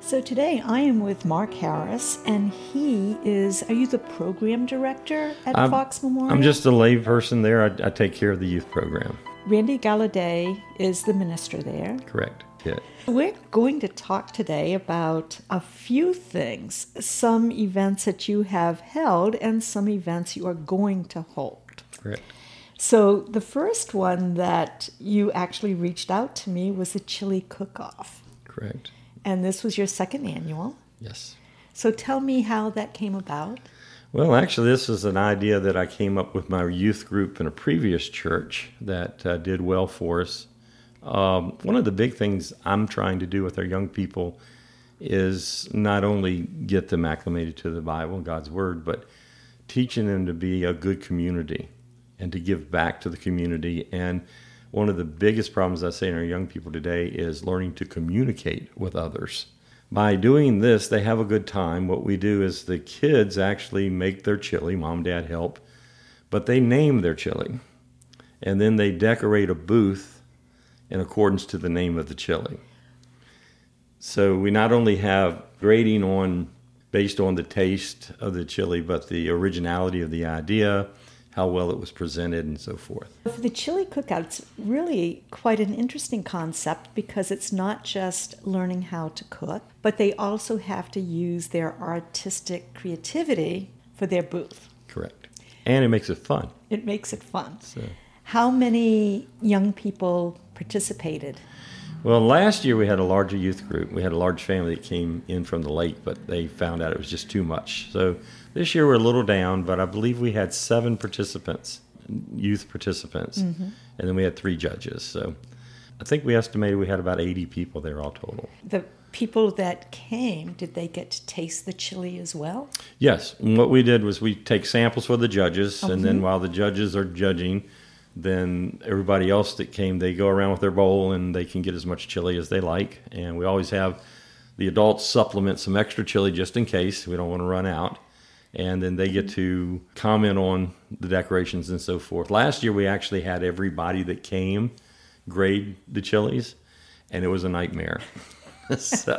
So today I am with Mark Harris, and he is. Are you the program director at I'm, Fox Memorial? I'm just a lay person there. I, I take care of the youth program. Randy Galladay is the minister there. Correct. Yeah. We're going to talk today about a few things some events that you have held and some events you are going to hold. Correct. So, the first one that you actually reached out to me was the chili cook off. Correct. And this was your second annual. Yes. So, tell me how that came about. Well, actually, this is an idea that I came up with my youth group in a previous church that uh, did well for us. Um, one of the big things I'm trying to do with our young people is not only get them acclimated to the Bible, God's Word, but teaching them to be a good community and to give back to the community. And one of the biggest problems I see in our young people today is learning to communicate with others. By doing this, they have a good time. What we do is the kids actually make their chili, mom, and dad help, but they name their chili. And then they decorate a booth in accordance to the name of the chili. So we not only have grading on based on the taste of the chili, but the originality of the idea, how well it was presented, and so forth. For the chili cookout, it's really quite an interesting concept because it's not just learning how to cook, but they also have to use their artistic creativity for their booth. Correct. And it makes it fun. It makes it fun. So. How many young people participated? Well, last year we had a larger youth group. We had a large family that came in from the lake, but they found out it was just too much. So this year we're a little down, but I believe we had seven participants, youth participants, mm-hmm. and then we had three judges. So I think we estimated we had about 80 people there all total. The people that came, did they get to taste the chili as well? Yes. And what we did was we take samples for the judges, and then while the judges are judging, then everybody else that came, they go around with their bowl and they can get as much chili as they like. And we always have the adults supplement some extra chili just in case we don't want to run out. And then they get mm-hmm. to comment on the decorations and so forth. Last year, we actually had everybody that came grade the chilies, and it was a nightmare. so,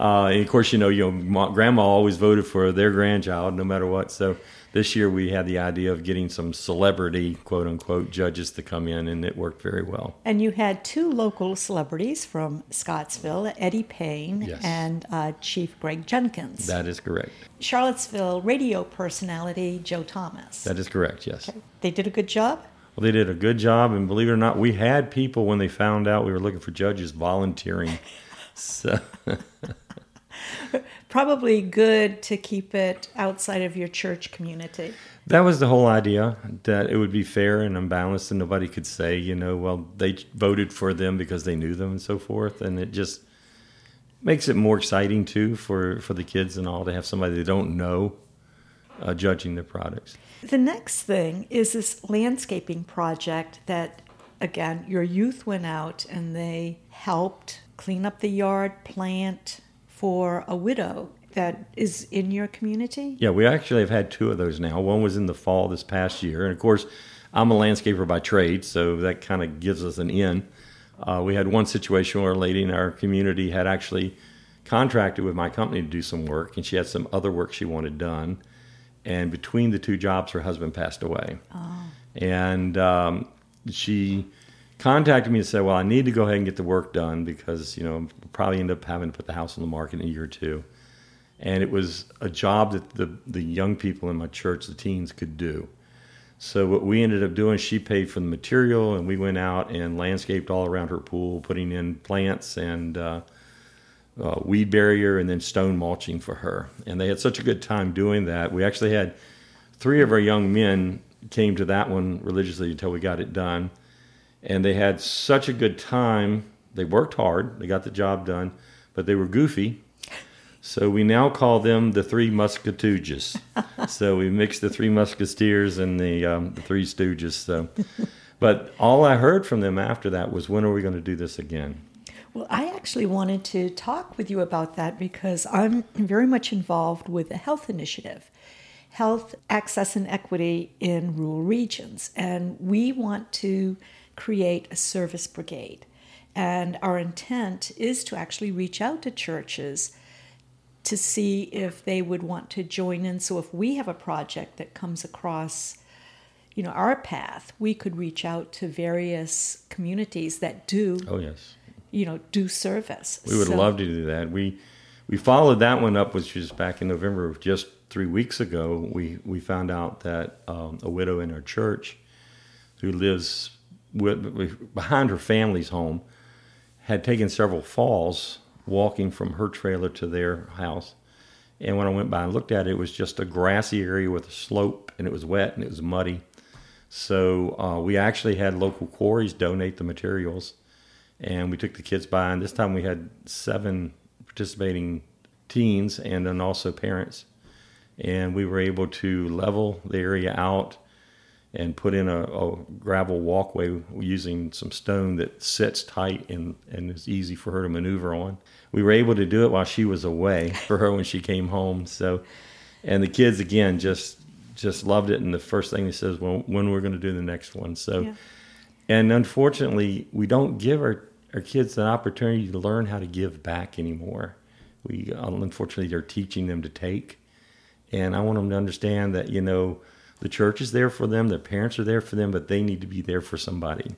uh, and of course, you know, you know, grandma always voted for their grandchild, no matter what. So this year we had the idea of getting some celebrity, quote unquote, judges to come in, and it worked very well. And you had two local celebrities from Scottsville, Eddie Payne yes. and uh, Chief Greg Jenkins. That is correct. Charlottesville radio personality Joe Thomas. That is correct, yes. Okay. They did a good job? Well, they did a good job, and believe it or not, we had people when they found out we were looking for judges volunteering. so. Probably good to keep it outside of your church community. That was the whole idea that it would be fair and unbalanced, and nobody could say, you know, well, they voted for them because they knew them and so forth. And it just makes it more exciting too for for the kids and all to have somebody they don't know uh, judging their products. The next thing is this landscaping project that, again, your youth went out and they helped clean up the yard, plant for a widow that is in your community? Yeah, we actually have had two of those now. One was in the fall this past year. And of course, I'm a landscaper by trade, so that kind of gives us an in. Uh, we had one situation where a lady in our community had actually contracted with my company to do some work, and she had some other work she wanted done. And between the two jobs, her husband passed away. Oh. And um, she contacted me and said, "Well, I need to go ahead and get the work done because you know we'll probably end up having to put the house on the market in a year or two. And it was a job that the the young people in my church, the teens, could do. So what we ended up doing, she paid for the material, and we went out and landscaped all around her pool, putting in plants and uh, uh, weed barrier, and then stone mulching for her. And they had such a good time doing that. We actually had three of our young men came to that one religiously until we got it done and they had such a good time. They worked hard, they got the job done, but they were goofy. So we now call them the Three Musketeers. so we mixed the Three Musketeers and the um, the Three Stooges. So, but all I heard from them after that was, "When are we going to do this again?" Well, I actually wanted to talk with you about that because I'm very much involved with the health initiative, health access and equity in rural regions, and we want to create a service brigade. And our intent is to actually reach out to churches to see if they would want to join in. So if we have a project that comes across, you know, our path, we could reach out to various communities that do. Oh yes. You know, do service. We would so, love to do that. We we followed that one up, which was back in November, just three weeks ago. We we found out that um, a widow in our church, who lives behind her family's home, had taken several falls walking from her trailer to their house. And when I went by and looked at it, it was just a grassy area with a slope, and it was wet and it was muddy. So uh, we actually had local quarries donate the materials, and we took the kids by. And this time we had seven participating teens and then also parents. And we were able to level the area out and put in a, a, gravel walkway using some stone that sits tight and, and is easy for her to maneuver on. We were able to do it while she was away for her when she came home. So, and the kids again just just loved it. And the first thing he says, "Well, when we're going to do the next one?" So, yeah. and unfortunately, we don't give our our kids an opportunity to learn how to give back anymore. We unfortunately they're teaching them to take, and I want them to understand that you know the church is there for them, their parents are there for them, but they need to be there for somebody,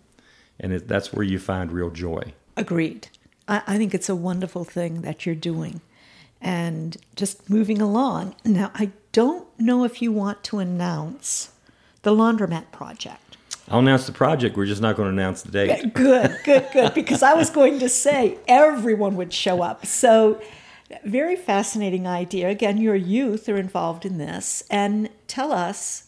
and it, that's where you find real joy. Agreed. I, I think it's a wonderful thing that you're doing, and just moving along. Now, I don't know if you want to announce the laundromat project. I'll announce the project. We're just not going to announce the date. Good, good, good. Because I was going to say everyone would show up. So very fascinating idea. Again, your youth are involved in this. And tell us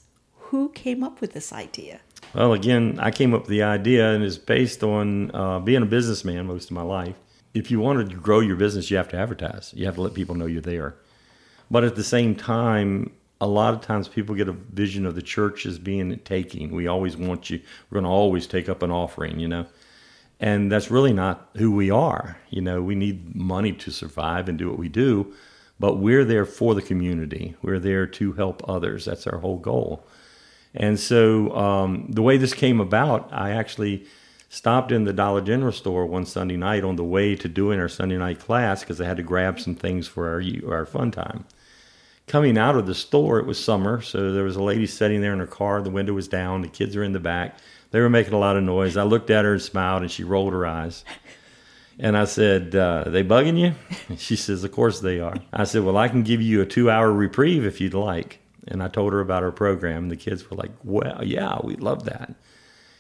who came up with this idea. Well, again, I came up with the idea, and it's based on uh, being a businessman most of my life. If you want to grow your business, you have to advertise. You have to let people know you're there. But at the same time, a lot of times people get a vision of the church as being taking. We always want you. We're going to always take up an offering, you know and that's really not who we are. You know, we need money to survive and do what we do, but we're there for the community. We're there to help others. That's our whole goal. And so um, the way this came about, I actually stopped in the Dollar General store one Sunday night on the way to doing our Sunday night class because I had to grab some things for our our fun time. Coming out of the store, it was summer, so there was a lady sitting there in her car. The window was down. The kids are in the back they were making a lot of noise. I looked at her and smiled, and she rolled her eyes. And I said, uh, "They bugging you?" she says, "Of course they are." I said, "Well, I can give you a two-hour reprieve if you'd like." And I told her about our program. The kids were like, "Well, yeah, we love that."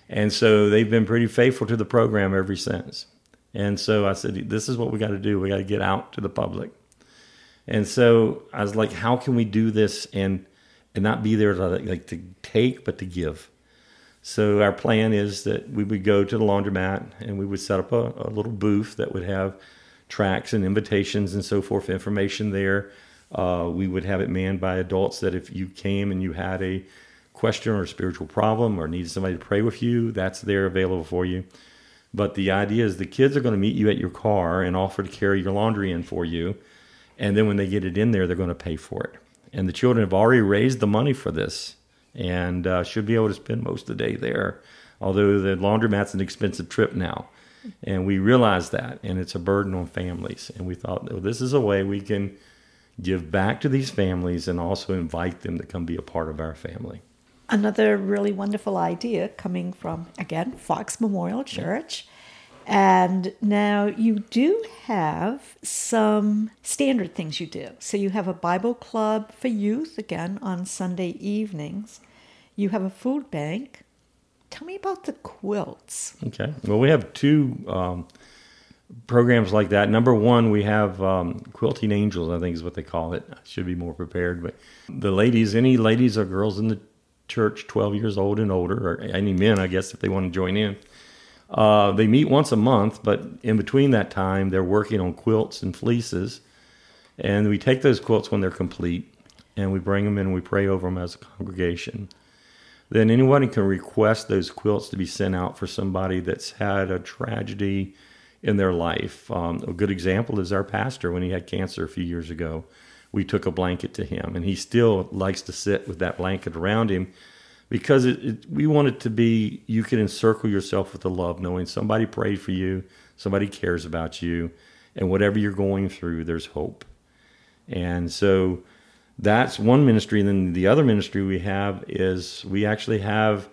And so they've been pretty faithful to the program ever since. And so I said, "This is what we got to do. We got to get out to the public." And so I was like, "How can we do this and and not be there to like to take, but to give?" So our plan is that we would go to the laundromat and we would set up a, a little booth that would have tracts and invitations and so forth, information there. Uh, we would have it manned by adults that if you came and you had a question or a spiritual problem or needed somebody to pray with you, that's there available for you. But the idea is the kids are going to meet you at your car and offer to carry your laundry in for you. And then when they get it in there, they're going to pay for it. And the children have already raised the money for this and uh, should be able to spend most of the day there. Although the laundromat's an expensive trip now, and we realize that, and it's a burden on families. And we thought, oh, this is a way we can give back to these families and also invite them to come be a part of our family. Another really wonderful idea coming from, again, Fox Memorial Church. And now you do have some standard things you do. So you have a Bible club for youth, again, on Sunday evenings. You have a food bank. Tell me about the quilts. Okay. Well, we have two um, programs like that. Number one, we have um, Quilting Angels, I think is what they call it. I should be more prepared. But the ladies, any ladies or girls in the church 12 years old and older, or any men, I guess, if they want to join in, uh, they meet once a month, but in between that time, they're working on quilts and fleeces. And we take those quilts when they're complete and we bring them in and we pray over them as a congregation then anyone can request those quilts to be sent out for somebody that's had a tragedy in their life. Um, a good example is our pastor when he had cancer a few years ago. We took a blanket to him, and he still likes to sit with that blanket around him because it, it, we want it to be you can encircle yourself with the love, knowing somebody prayed for you, somebody cares about you, and whatever you're going through, there's hope. And so that's one ministry. And then the other ministry we have is we actually have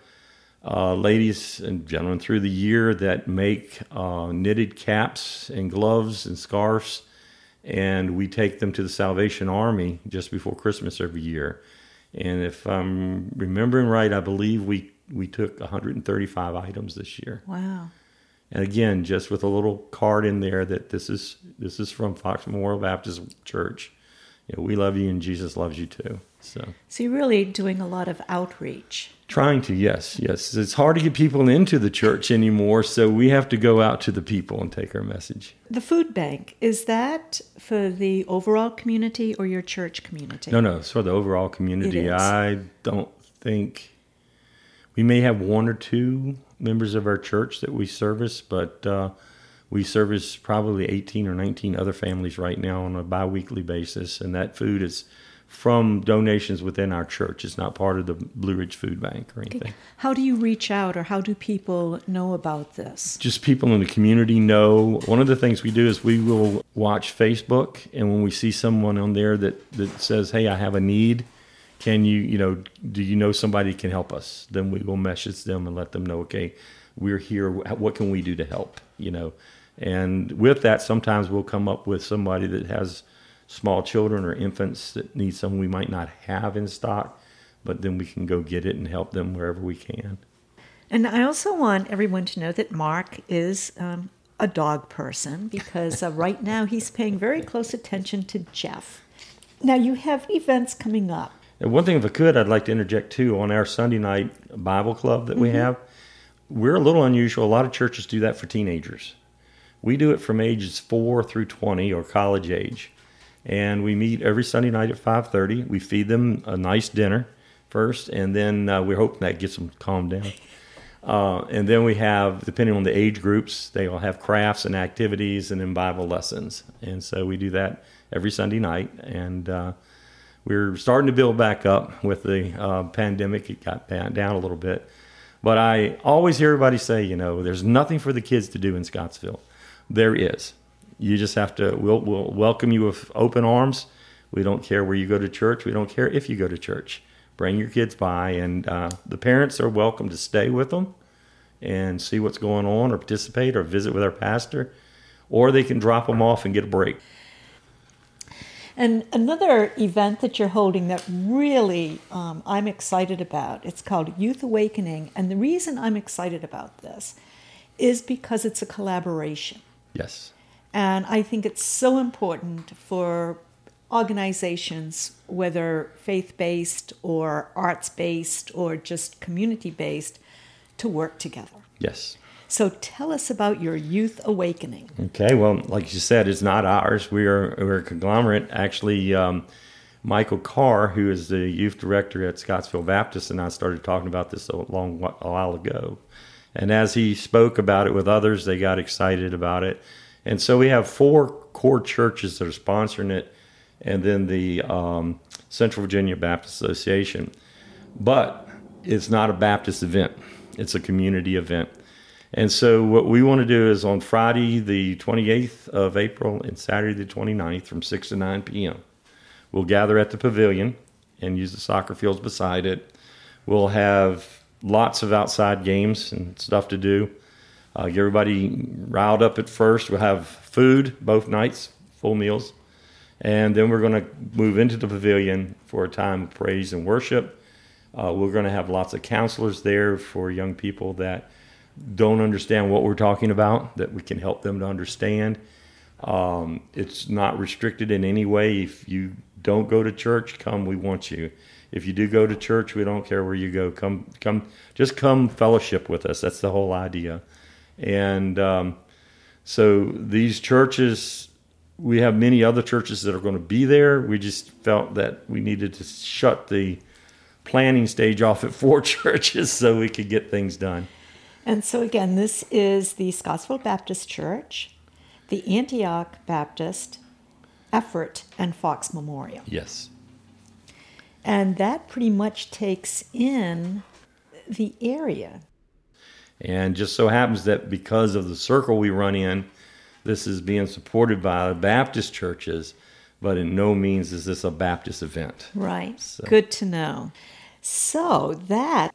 uh, ladies and gentlemen through the year that make uh, knitted caps and gloves and scarves. And we take them to the Salvation Army just before Christmas every year. And if I'm remembering right, I believe we, we took 135 items this year. Wow. And again, just with a little card in there that this is this is from Fox Memorial Baptist Church. You know, we love you and Jesus loves you too. So, so you're really doing a lot of outreach. Trying to, yes, yes. It's hard to get people into the church anymore, so we have to go out to the people and take our message. The food bank, is that for the overall community or your church community? No, no, it's for the overall community. I don't think we may have one or two members of our church that we service, but uh, we service probably 18 or 19 other families right now on a biweekly basis, and that food is from donations within our church. It's not part of the Blue Ridge Food Bank or anything. Okay. How do you reach out or how do people know about this? Just people in the community know. One of the things we do is we will watch Facebook and when we see someone on there that, that says, Hey, I have a need, can you, you know, do you know somebody can help us? Then we will message them and let them know, okay, we're here. What can we do to help? You know, and with that, sometimes we'll come up with somebody that has small children or infants that need something we might not have in stock, but then we can go get it and help them wherever we can. And I also want everyone to know that Mark is um, a dog person because uh, right now he's paying very close attention to Jeff. Now, you have events coming up. And one thing, if I could, I'd like to interject too on our Sunday night Bible club that mm-hmm. we have. We're a little unusual. A lot of churches do that for teenagers. We do it from ages four through 20 or college age and we meet every Sunday night at 5:30. We feed them a nice dinner first, and then uh, we're hoping that gets them calmed down. Uh, and then we have, depending on the age groups, they will have crafts and activities and then Bible lessons. And so we do that every Sunday night. And uh, we're starting to build back up with the uh, pandemic. It got down a little bit. But I always hear everybody say, you know, there's nothing for the kids to do in Scottsville. There is. You just have to, we'll, we'll welcome you with open arms. We don't care where you go to church. We don't care if you go to church. Bring your kids by, and uh, the parents are welcome to stay with them and see what's going on or participate or visit with our pastor, or they can drop them off and get a break. And another event that you're holding that really um, I'm excited about, it's called Youth Awakening. And the reason I'm excited about this is because it's a collaboration. Yes. And I think it's so important for organizations, whether faith based or arts based or just community based, to work together. Yes. So tell us about your youth awakening. Okay, well, like you said, it's not ours. We are we're a conglomerate. Actually, um, Michael Carr, who is the youth director at Scottsville Baptist, and I started talking about this a long a while ago. And as he spoke about it with others, they got excited about it. And so we have four core churches that are sponsoring it, and then the um, Central Virginia Baptist Association. But it's not a Baptist event, it's a community event. And so what we want to do is on Friday, the 28th of April, and Saturday, the 29th, from 6 to 9 p.m., we'll gather at the pavilion and use the soccer fields beside it. We'll have lots of outside games and stuff to do. Uh, get everybody riled up at first. We'll have food both nights, full meals. And then we're going to move into the pavilion for a time of praise and worship. Uh, we're going to have lots of counselors there for young people that don't understand what we're talking about, that we can help them to understand. Um, it's not restricted in any way. If you don't go to church, come. We want you. If you do go to church, we don't care where you go. Come, come, just come fellowship with us. That's the whole idea. And um, so these churches, we have many other churches that are going to be there. We just felt that we needed to shut the planning stage off at four churches so we could get things done. And so, again, this is the Scottsville Baptist Church, the Antioch Baptist, Effort, and Fox Memorial. Yes. And that pretty much takes in the area. And just so happens that because of the circle we run in, this is being supported by the Baptist churches. but in no means is this a Baptist event. Right. So. Good to know. So that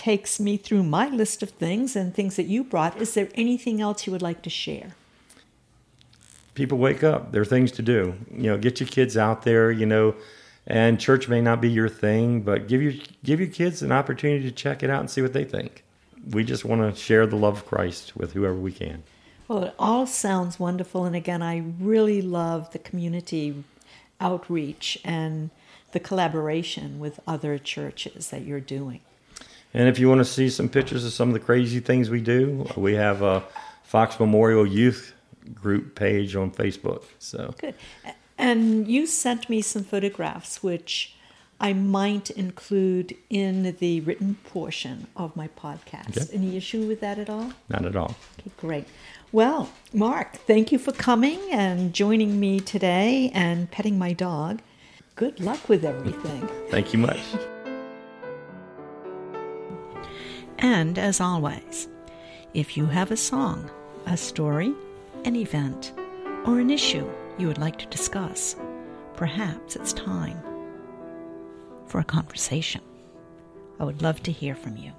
takes me through my list of things and things that you brought. Is there anything else you would like to share? People wake up. There are things to do. You know, get your kids out there, you know, and church may not be your thing, but give your give your kids an opportunity to check it out and see what they think. We just want to share the love of Christ with whoever we can. Well, it all sounds wonderful. And again, I really love the community outreach and the collaboration with other churches that you're doing. And if you want to see some pictures of some of the crazy things we do, we have a Fox Memorial Youth Group page on Facebook. So good. And you sent me some photographs, which I might include in the written portion of my podcast. Okay. Any issue with that at all? Not at all. Okay, great. Well, Mark, thank you for coming and joining me today and petting my dog. Good luck with everything. Thank you much. And as always, if you have a song, a story, an event, or an issue you would like to discuss, perhaps it's time for a conversation. I would love to hear from you.